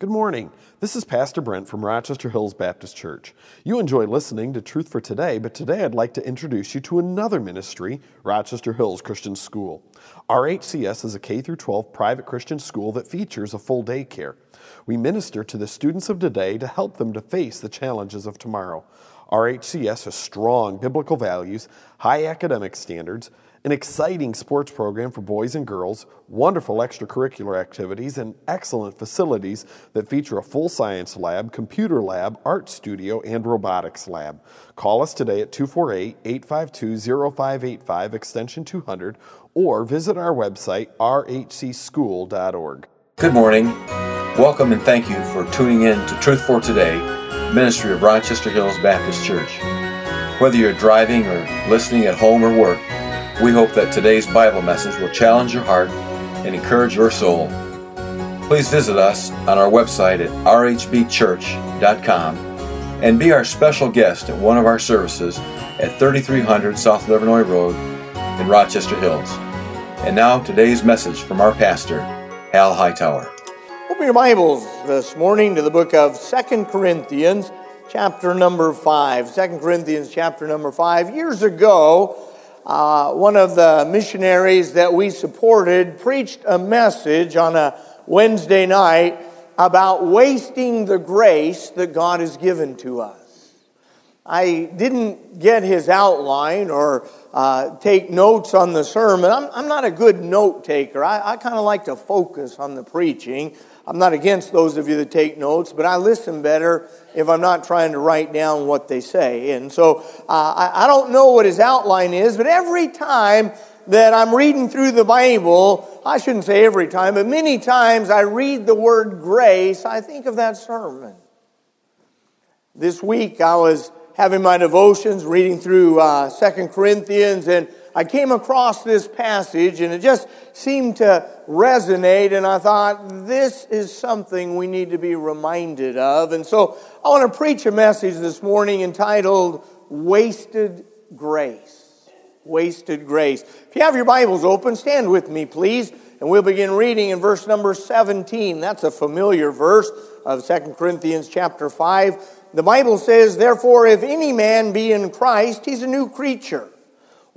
Good morning. This is Pastor Brent from Rochester Hills Baptist Church. You enjoy listening to Truth for Today, but today I'd like to introduce you to another ministry, Rochester Hills Christian School. RHCS is a K 12 private Christian school that features a full day care. We minister to the students of today to help them to face the challenges of tomorrow. RHCS has strong biblical values, high academic standards, an exciting sports program for boys and girls, wonderful extracurricular activities, and excellent facilities that feature a full science lab, computer lab, art studio, and robotics lab. Call us today at 248 852 0585, extension 200, or visit our website, rhcschool.org. Good morning. Welcome and thank you for tuning in to Truth for Today, ministry of Rochester Hills Baptist Church. Whether you're driving or listening at home or work, we hope that today's Bible message will challenge your heart and encourage your soul. Please visit us on our website at rhbchurch.com and be our special guest at one of our services at 3300 South Livernois Road in Rochester Hills. And now today's message from our pastor, Hal Hightower. Open your Bibles this morning to the book of Second Corinthians, chapter number 5. 2 Corinthians, chapter number 5. Years ago, uh, one of the missionaries that we supported preached a message on a Wednesday night about wasting the grace that God has given to us. I didn't get his outline or uh, take notes on the sermon. I'm, I'm not a good note taker. I, I kind of like to focus on the preaching. I'm not against those of you that take notes, but I listen better if I'm not trying to write down what they say. And so uh, I, I don't know what his outline is, but every time that I'm reading through the Bible, I shouldn't say every time, but many times I read the word grace, I think of that sermon. This week I was having my devotions, reading through uh, Second Corinthians, and I came across this passage and it just seemed to resonate, and I thought, this is something we need to be reminded of. And so I want to preach a message this morning entitled Wasted Grace. Wasted Grace. If you have your Bibles open, stand with me, please, and we'll begin reading in verse number 17. That's a familiar verse of Second Corinthians chapter 5. The Bible says, Therefore, if any man be in Christ, he's a new creature.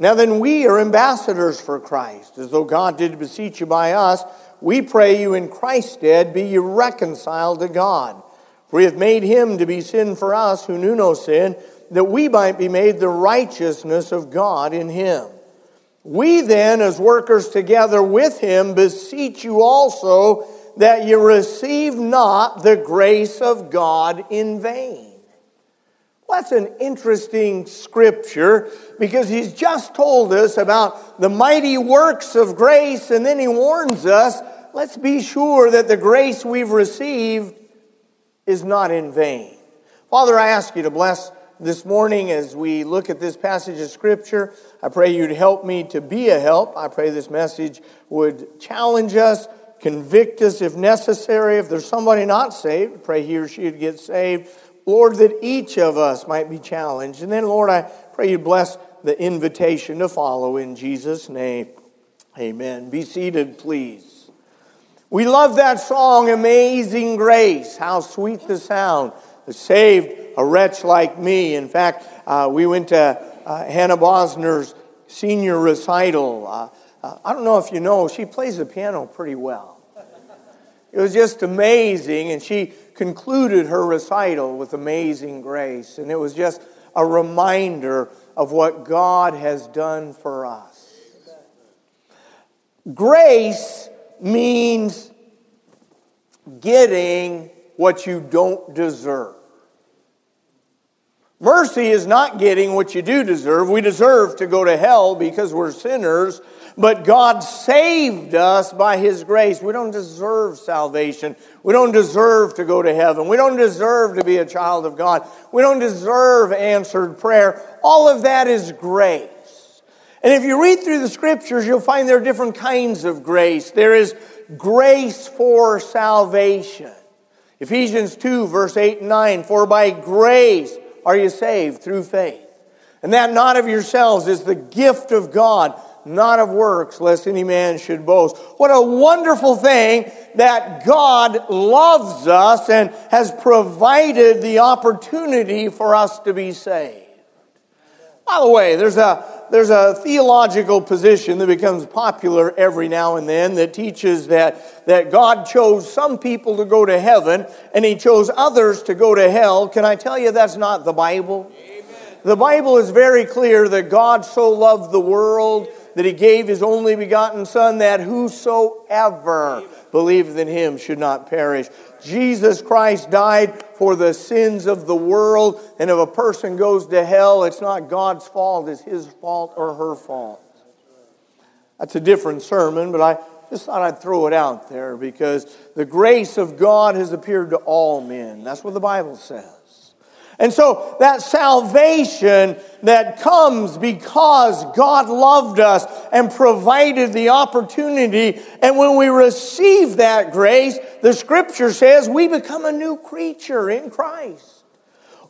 Now then, we are ambassadors for Christ, as though God did beseech you by us we pray you in Christ's stead be you reconciled to God. For he hath made him to be sin for us who knew no sin, that we might be made the righteousness of God in him. We then, as workers together with him, beseech you also that you receive not the grace of God in vain. Well, that's an interesting scripture because he's just told us about the mighty works of grace, and then he warns us let's be sure that the grace we've received is not in vain. Father, I ask you to bless this morning as we look at this passage of Scripture. I pray you'd help me to be a help. I pray this message would challenge us, convict us if necessary. If there's somebody not saved, pray he or she would get saved. Lord, that each of us might be challenged. And then, Lord, I pray you bless the invitation to follow in Jesus' name. Amen. Be seated, please. We love that song, Amazing Grace. How sweet the sound that saved a wretch like me. In fact, uh, we went to uh, Hannah Bosner's senior recital. Uh, uh, I don't know if you know, she plays the piano pretty well. It was just amazing, and she concluded her recital with Amazing Grace. And it was just a reminder of what God has done for us. Grace means getting what you don't deserve. Mercy is not getting what you do deserve. We deserve to go to hell because we're sinners, but God saved us by His grace. We don't deserve salvation. We don't deserve to go to heaven. We don't deserve to be a child of God. We don't deserve answered prayer. All of that is grace. And if you read through the scriptures, you'll find there are different kinds of grace. There is grace for salvation. Ephesians 2, verse 8 and 9, for by grace, are you saved through faith. And that not of yourselves is the gift of God, not of works, lest any man should boast. What a wonderful thing that God loves us and has provided the opportunity for us to be saved. By the way, there's a there's a theological position that becomes popular every now and then that teaches that, that God chose some people to go to heaven and he chose others to go to hell. Can I tell you that's not the Bible? Amen. The Bible is very clear that God so loved the world that he gave his only begotten Son that whosoever believeth in him should not perish. Jesus Christ died for the sins of the world, and if a person goes to hell, it's not God's fault, it's his fault or her fault. That's a different sermon, but I just thought I'd throw it out there because the grace of God has appeared to all men. That's what the Bible says. And so that salvation that comes because God loved us and provided the opportunity. And when we receive that grace, the scripture says we become a new creature in Christ.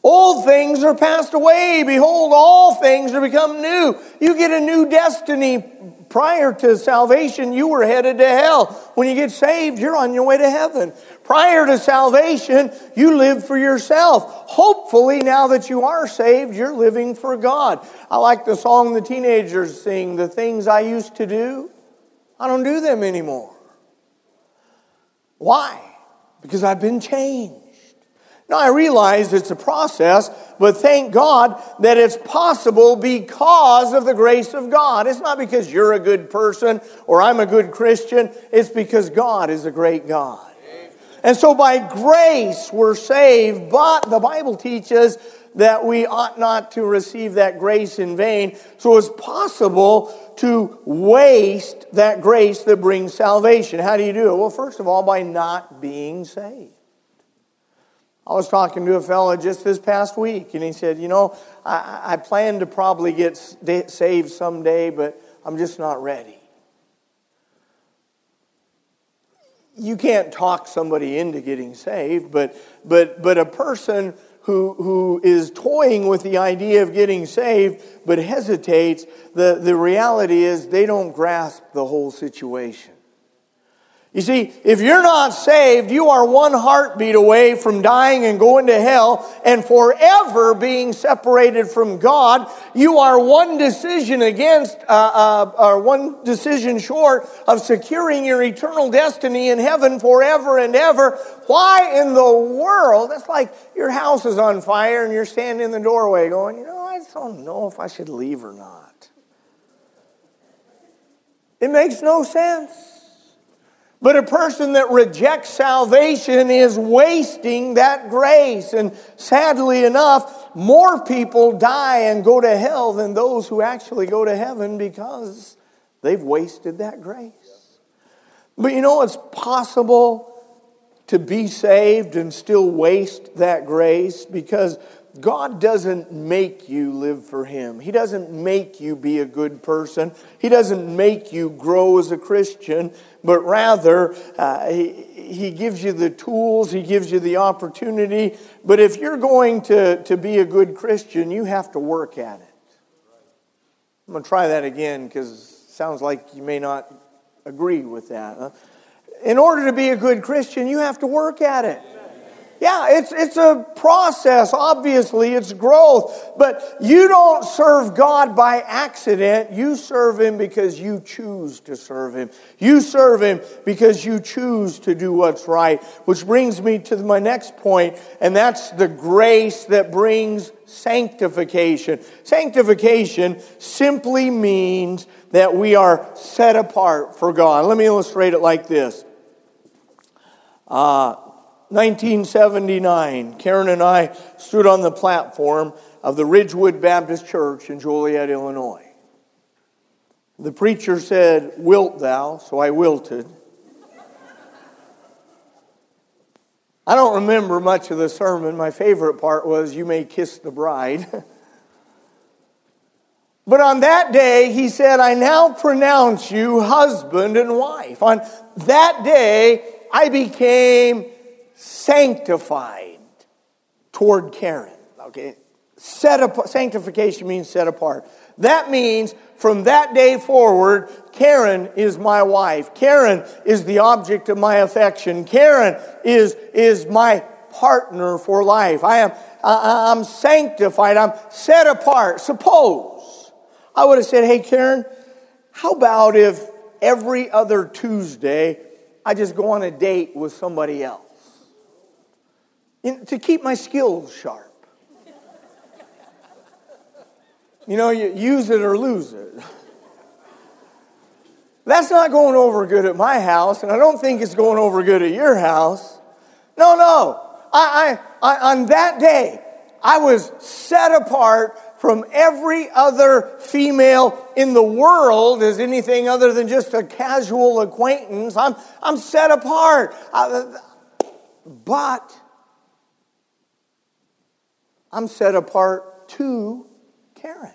Old things are passed away. Behold, all things are become new. You get a new destiny. Prior to salvation, you were headed to hell. When you get saved, you're on your way to heaven. Prior to salvation, you lived for yourself. Hopefully, now that you are saved, you're living for God. I like the song the teenagers sing, The Things I Used to Do, I don't do them anymore. Why? Because I've been changed. Now, I realize it's a process, but thank God that it's possible because of the grace of God. It's not because you're a good person or I'm a good Christian, it's because God is a great God. And so by grace we're saved, but the Bible teaches that we ought not to receive that grace in vain. So it's possible to waste that grace that brings salvation. How do you do it? Well, first of all, by not being saved. I was talking to a fellow just this past week, and he said, You know, I, I plan to probably get saved someday, but I'm just not ready. You can't talk somebody into getting saved, but, but, but a person who, who is toying with the idea of getting saved but hesitates, the, the reality is they don't grasp the whole situation. You see, if you're not saved, you are one heartbeat away from dying and going to hell and forever being separated from God. You are one decision against, uh, uh, or one decision short of securing your eternal destiny in heaven forever and ever. Why in the world? That's like your house is on fire and you're standing in the doorway going, you know, I don't know if I should leave or not. It makes no sense. But a person that rejects salvation is wasting that grace. And sadly enough, more people die and go to hell than those who actually go to heaven because they've wasted that grace. But you know, it's possible to be saved and still waste that grace because God doesn't make you live for Him. He doesn't make you be a good person. He doesn't make you grow as a Christian, but rather, uh, he, he gives you the tools, He gives you the opportunity. But if you're going to, to be a good Christian, you have to work at it. I'm going to try that again because it sounds like you may not agree with that. In order to be a good Christian, you have to work at it. Yeah, it's, it's a process. Obviously, it's growth. But you don't serve God by accident. You serve Him because you choose to serve Him. You serve Him because you choose to do what's right. Which brings me to my next point, and that's the grace that brings sanctification. Sanctification simply means that we are set apart for God. Let me illustrate it like this. Uh, 1979, Karen and I stood on the platform of the Ridgewood Baptist Church in Joliet, Illinois. The preacher said, Wilt thou? So I wilted. I don't remember much of the sermon. My favorite part was, You may kiss the bride. but on that day, he said, I now pronounce you husband and wife. On that day, I became sanctified toward Karen. Okay? Set apart, sanctification means set apart. That means from that day forward, Karen is my wife. Karen is the object of my affection. Karen is, is my partner for life. I am I, I'm sanctified. I'm set apart. Suppose I would have said, Hey, Karen, how about if every other Tuesday I just go on a date with somebody else? In, to keep my skills sharp. You know, you use it or lose it. That's not going over good at my house, and I don't think it's going over good at your house. No, no. I, I, I, on that day, I was set apart from every other female in the world as anything other than just a casual acquaintance. I'm, I'm set apart. I, but I'm set apart to Karen.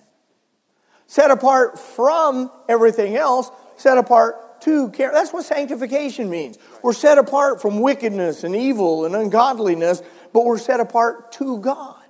Set apart from everything else, set apart to Karen. That's what sanctification means. We're set apart from wickedness and evil and ungodliness, but we're set apart to God.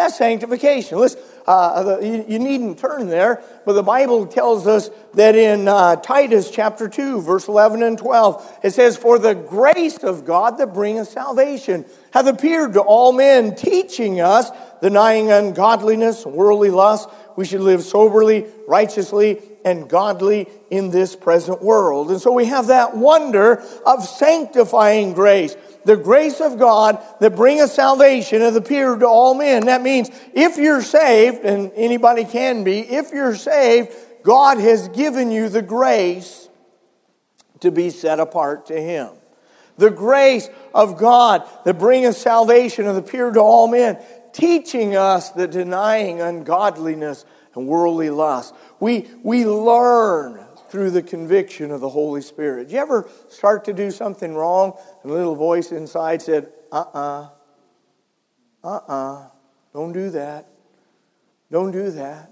That's sanctification. Listen, uh, the, you, you, needn't turn there, but the Bible tells us that in uh, Titus chapter 2, verse 11 and 12, it says, For the grace of God that bringeth salvation hath appeared to all men, teaching us, denying ungodliness, worldly lust, we should live soberly, righteously, and godly in this present world. And so we have that wonder of sanctifying grace the grace of God that bringeth salvation hath appeared to all men. That means if you're saved, and anybody can be, if you're saved, God has given you the grace to be set apart to Him. The grace of God that bringeth salvation hath appeared to all men, teaching us that denying ungodliness and worldly lust, we, we learn through the conviction of the Holy Spirit. Did you ever start to do something wrong and a little voice inside said, uh uh-uh, uh, uh-uh, don't do that, don't do that?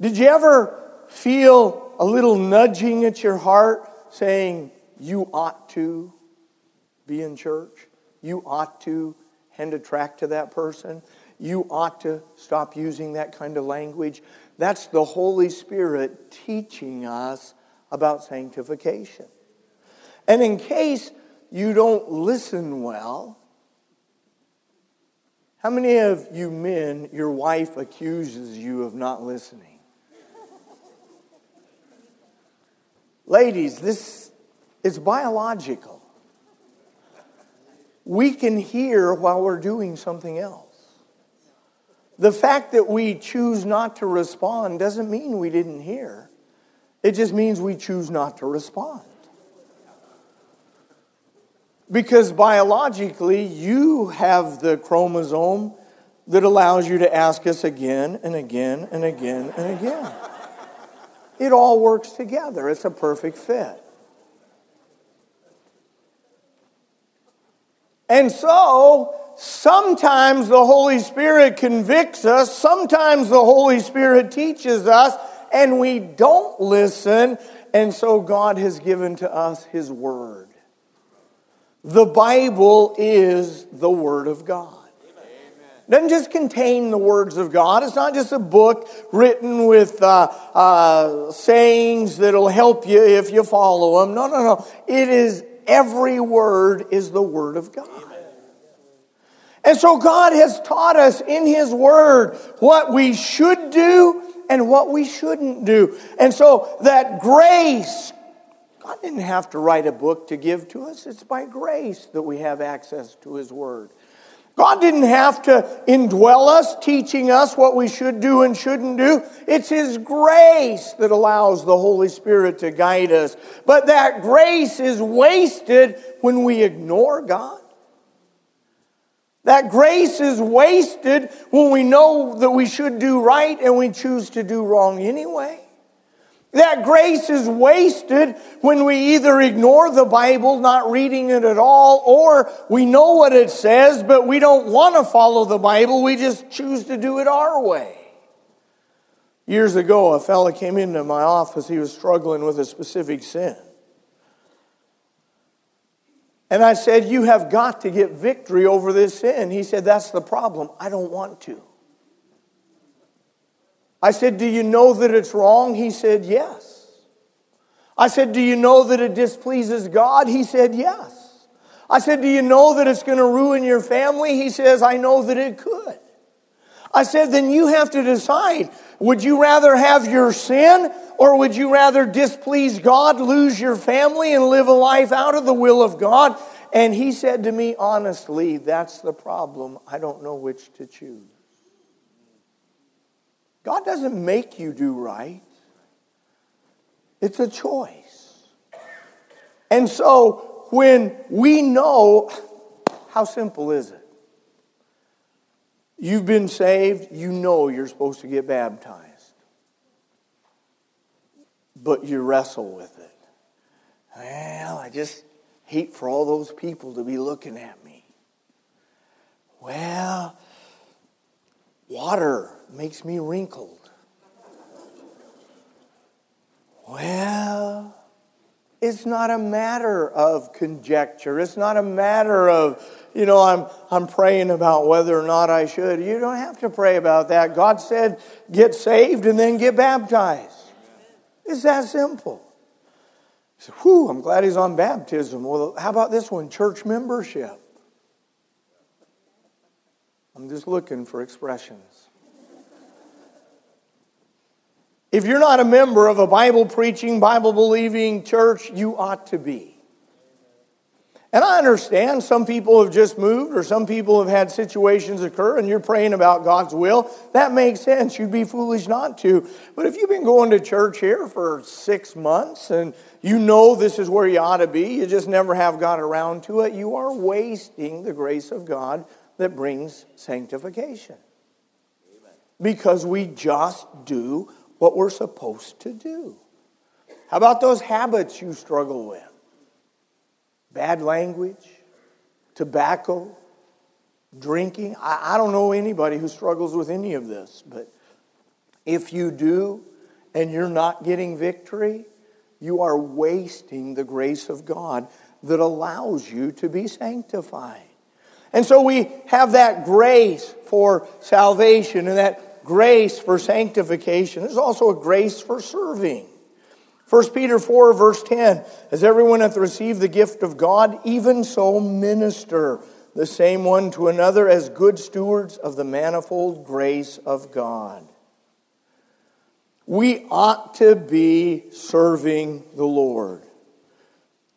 Did you ever feel a little nudging at your heart saying, you ought to be in church? You ought to hand attract to that person? You ought to stop using that kind of language. That's the Holy Spirit teaching us about sanctification. And in case you don't listen well, how many of you men, your wife accuses you of not listening? Ladies, this is biological. We can hear while we're doing something else. The fact that we choose not to respond doesn't mean we didn't hear. It just means we choose not to respond. Because biologically, you have the chromosome that allows you to ask us again and again and again and again. It all works together, it's a perfect fit. And so, Sometimes the Holy Spirit convicts us, sometimes the Holy Spirit teaches us, and we don't listen, and so God has given to us His Word. The Bible is the Word of God. It doesn't just contain the words of God. It's not just a book written with uh, uh, sayings that'll help you if you follow them. No, no, no. It is every word is the Word of God. And so God has taught us in His Word what we should do and what we shouldn't do. And so that grace, God didn't have to write a book to give to us. It's by grace that we have access to His Word. God didn't have to indwell us, teaching us what we should do and shouldn't do. It's His grace that allows the Holy Spirit to guide us. But that grace is wasted when we ignore God. That grace is wasted when we know that we should do right and we choose to do wrong anyway. That grace is wasted when we either ignore the Bible, not reading it at all, or we know what it says, but we don't want to follow the Bible. We just choose to do it our way. Years ago, a fellow came into my office. He was struggling with a specific sin. And I said, You have got to get victory over this sin. He said, That's the problem. I don't want to. I said, Do you know that it's wrong? He said, Yes. I said, Do you know that it displeases God? He said, Yes. I said, Do you know that it's going to ruin your family? He says, I know that it could. I said, Then you have to decide would you rather have your sin or would you rather displease God, lose your family, and live a life out of the will of God? And he said to me, honestly, that's the problem. I don't know which to choose. God doesn't make you do right, it's a choice. And so when we know, how simple is it? You've been saved, you know you're supposed to get baptized. But you wrestle with it. Well, I just hate for all those people to be looking at me. Well, water makes me wrinkled. Well, it's not a matter of conjecture. It's not a matter of, you know, I'm, I'm praying about whether or not I should. You don't have to pray about that. God said, get saved and then get baptized. It's that simple. said, whew, I'm glad he's on baptism. Well, how about this one? Church membership. I'm just looking for expressions. If you're not a member of a Bible preaching, Bible believing church, you ought to be. And I understand some people have just moved or some people have had situations occur and you're praying about God's will. That makes sense. You'd be foolish not to. But if you've been going to church here for six months and you know this is where you ought to be, you just never have got around to it, you are wasting the grace of God that brings sanctification. Because we just do what we're supposed to do. How about those habits you struggle with? Bad language, tobacco, drinking. I, I don't know anybody who struggles with any of this, but if you do and you're not getting victory, you are wasting the grace of God that allows you to be sanctified. And so we have that grace for salvation and that grace for sanctification. There's also a grace for serving. 1 Peter 4, verse 10 As everyone hath received the gift of God, even so minister the same one to another as good stewards of the manifold grace of God. We ought to be serving the Lord.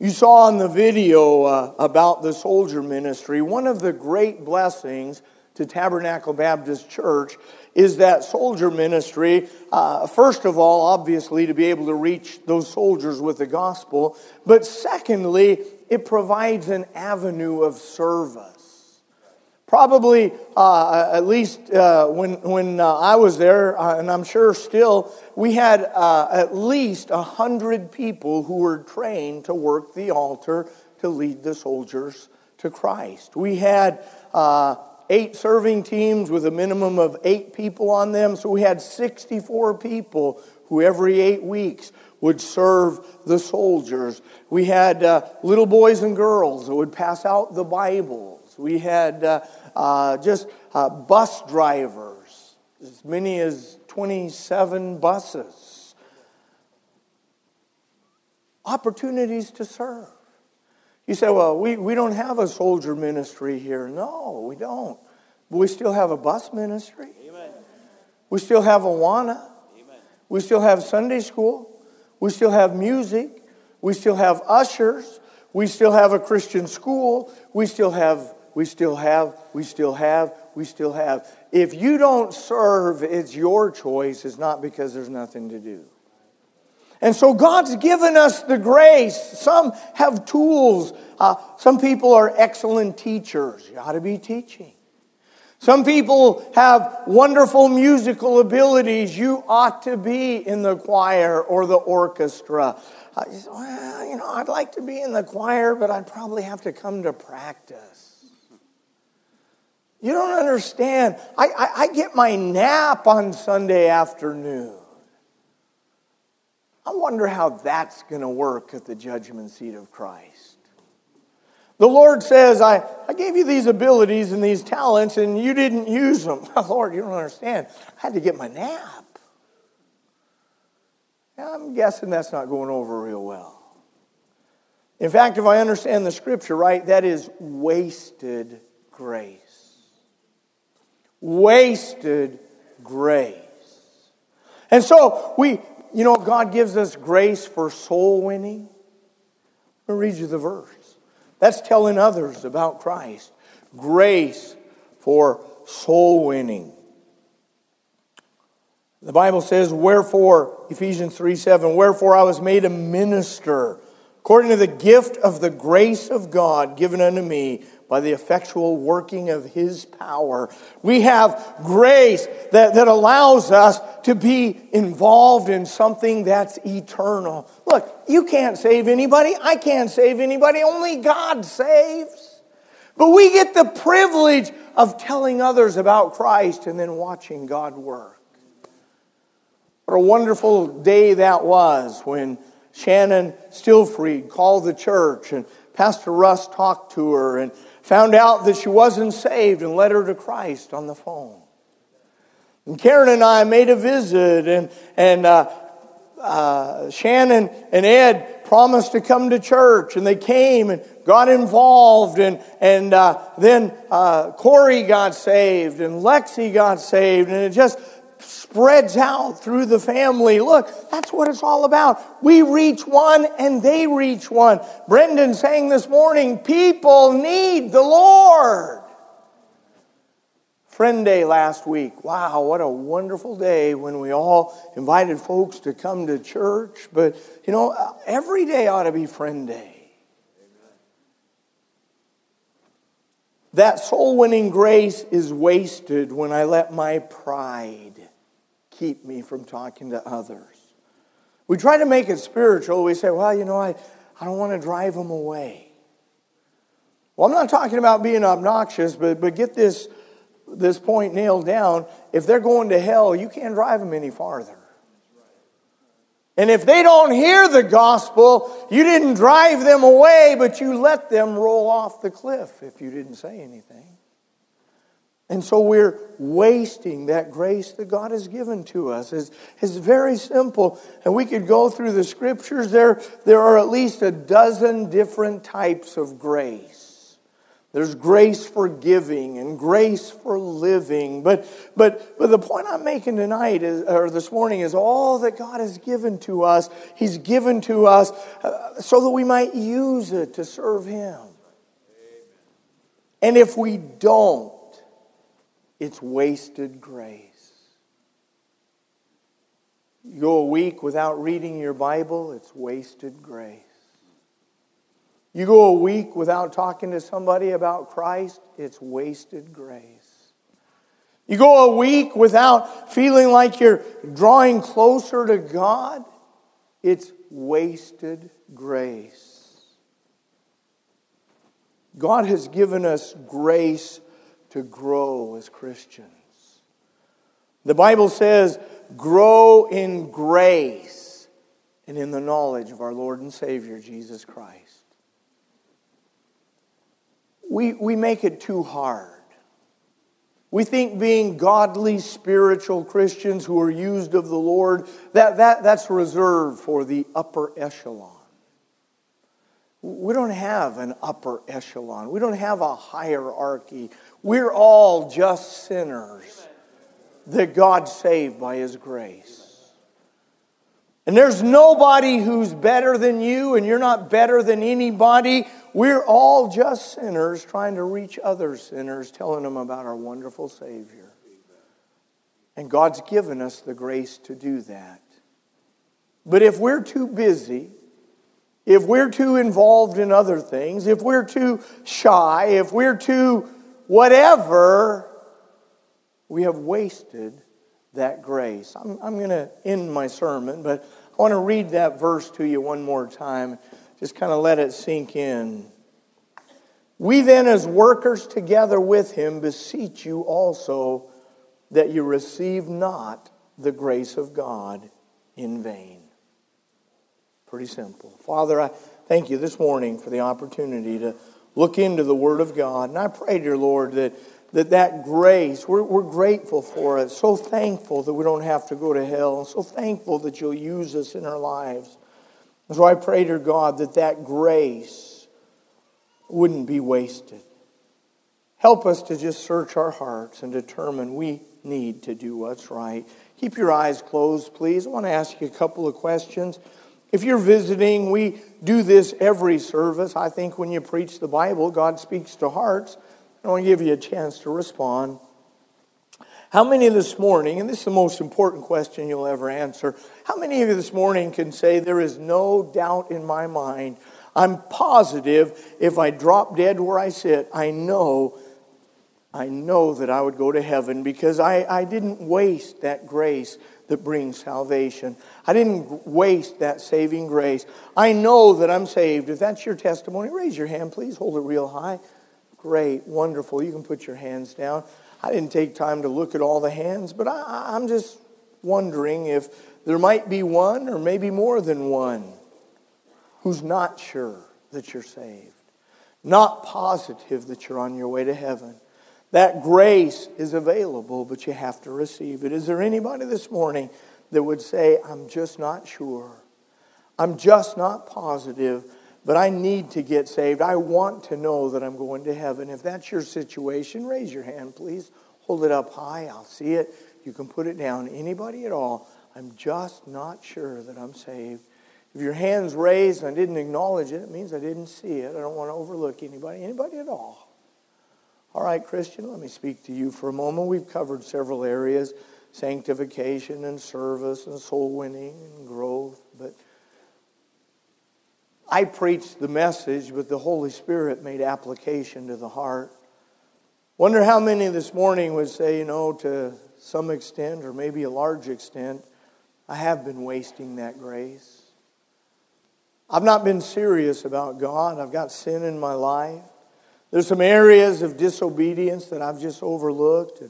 You saw in the video uh, about the soldier ministry, one of the great blessings to Tabernacle Baptist Church is that soldier ministry, uh, first of all, obviously, to be able to reach those soldiers with the gospel, but secondly, it provides an avenue of service. Probably, uh, at least uh, when, when uh, I was there, uh, and I'm sure still, we had uh, at least 100 people who were trained to work the altar to lead the soldiers to Christ. We had uh, eight serving teams with a minimum of eight people on them. So we had 64 people who every eight weeks would serve the soldiers. We had uh, little boys and girls that would pass out the We had uh, uh, just uh, bus drivers, as many as 27 buses. Opportunities to serve. You say, well, we, we don't have a soldier ministry here. No, we don't. But we still have a bus ministry. Amen. We still have Awana. Amen. We still have Sunday school. We still have music. We still have ushers. We still have a Christian school. We still have, we still have, we still have, we still have. If you don't serve, it's your choice. It's not because there's nothing to do. And so God's given us the grace. Some have tools. Uh, some people are excellent teachers. You ought to be teaching. Some people have wonderful musical abilities. You ought to be in the choir or the orchestra. Uh, well, you know, I'd like to be in the choir, but I'd probably have to come to practice. You don't understand. I, I, I get my nap on Sunday afternoon. I wonder how that's going to work at the judgment seat of Christ. The Lord says, I, I gave you these abilities and these talents, and you didn't use them. Lord, you don't understand. I had to get my nap. I'm guessing that's not going over real well. In fact, if I understand the scripture right, that is wasted grace. Wasted grace. And so we, you know, God gives us grace for soul winning. Let me read you the verse. That's telling others about Christ. Grace for soul winning. The Bible says, Wherefore, Ephesians 3 7, Wherefore I was made a minister according to the gift of the grace of God given unto me by the effectual working of His power. We have grace that, that allows us to be involved in something that's eternal. Look, you can't save anybody. I can't save anybody. Only God saves. But we get the privilege of telling others about Christ and then watching God work. What a wonderful day that was when Shannon Stillfried called the church and Pastor Russ talked to her and found out that she wasn't saved and led her to Christ on the phone. And Karen and I made a visit, and, and uh, uh, Shannon and Ed promised to come to church, and they came and got involved, and, and uh, then uh, Corey got saved, and Lexi got saved, and it just spreads out through the family. Look, that's what it's all about. We reach one and they reach one. Brendan saying this morning, people need the Lord. Friend Day last week. Wow, what a wonderful day when we all invited folks to come to church. But, you know, uh, every day ought to be Friend Day. That soul winning grace is wasted when I let my pride keep me from talking to others. We try to make it spiritual. We say, well, you know, I, I don't want to drive them away. Well, I'm not talking about being obnoxious, but, but get this, this point nailed down. If they're going to hell, you can't drive them any farther. And if they don't hear the gospel, you didn't drive them away, but you let them roll off the cliff if you didn't say anything. And so we're wasting that grace that God has given to us. It's, it's very simple. And we could go through the scriptures. There, there are at least a dozen different types of grace. There's grace for giving and grace for living. But, but, but the point I'm making tonight is, or this morning is all that God has given to us, He's given to us uh, so that we might use it to serve Him. And if we don't, it's wasted grace. You go a week without reading your Bible, it's wasted grace. You go a week without talking to somebody about Christ, it's wasted grace. You go a week without feeling like you're drawing closer to God, it's wasted grace. God has given us grace to grow as Christians. The Bible says, grow in grace and in the knowledge of our Lord and Savior, Jesus Christ. We, we make it too hard. We think being godly, spiritual Christians who are used of the Lord, that, that, that's reserved for the upper echelon. We don't have an upper echelon. We don't have a hierarchy. We're all just sinners that God saved by His grace. And there's nobody who's better than you, and you're not better than anybody. We're all just sinners trying to reach other sinners, telling them about our wonderful Savior. And God's given us the grace to do that. But if we're too busy, if we're too involved in other things, if we're too shy, if we're too whatever, we have wasted that grace. I'm, I'm going to end my sermon, but I want to read that verse to you one more time. Just kind of let it sink in. We then, as workers together with him, beseech you also that you receive not the grace of God in vain. Pretty simple. Father, I thank you this morning for the opportunity to look into the Word of God. And I pray, dear Lord, that that, that grace, we're, we're grateful for it. So thankful that we don't have to go to hell. So thankful that you'll use us in our lives. And so I pray, dear God, that that grace wouldn't be wasted. Help us to just search our hearts and determine we need to do what's right. Keep your eyes closed, please. I want to ask you a couple of questions. If you're visiting, we do this every service. I think when you preach the Bible, God speaks to hearts. I want to give you a chance to respond. How many this morning, and this is the most important question you'll ever answer, how many of you this morning can say, There is no doubt in my mind? I'm positive if I drop dead where I sit, I know, I know that I would go to heaven because I, I didn't waste that grace that brings salvation. I didn't waste that saving grace. I know that I'm saved. If that's your testimony, raise your hand, please. Hold it real high. Great, wonderful. You can put your hands down. I didn't take time to look at all the hands, but I, am just wondering if there might be one or maybe more than one who's not sure that you're saved, not positive that you're on your way to heaven. That grace is available, but you have to receive it. Is there anybody this morning that would say, I'm just not sure? I'm just not positive, but I need to get saved. I want to know that I'm going to heaven. If that's your situation, raise your hand, please. Hold it up high. I'll see it. You can put it down. Anybody at all. I'm just not sure that I'm saved. If your hand's raised and I didn't acknowledge it, it means I didn't see it. I don't want to overlook anybody. Anybody at all? All right, Christian, let me speak to you for a moment. We've covered several areas sanctification and service and soul winning and growth. But I preached the message, but the Holy Spirit made application to the heart. Wonder how many this morning would say, you know, to some extent or maybe a large extent, I have been wasting that grace. I've not been serious about God. I've got sin in my life. There's some areas of disobedience that I've just overlooked. And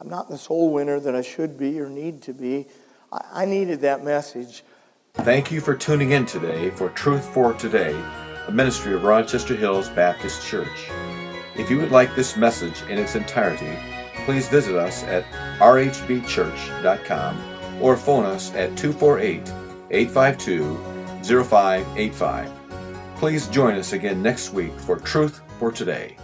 I'm not the soul winner that I should be or need to be. I needed that message. Thank you for tuning in today for Truth for Today, a ministry of Rochester Hills Baptist Church. If you would like this message in its entirety, please visit us at rhbchurch.com or phone us at 248 852 0585. Please join us again next week for Truth for today.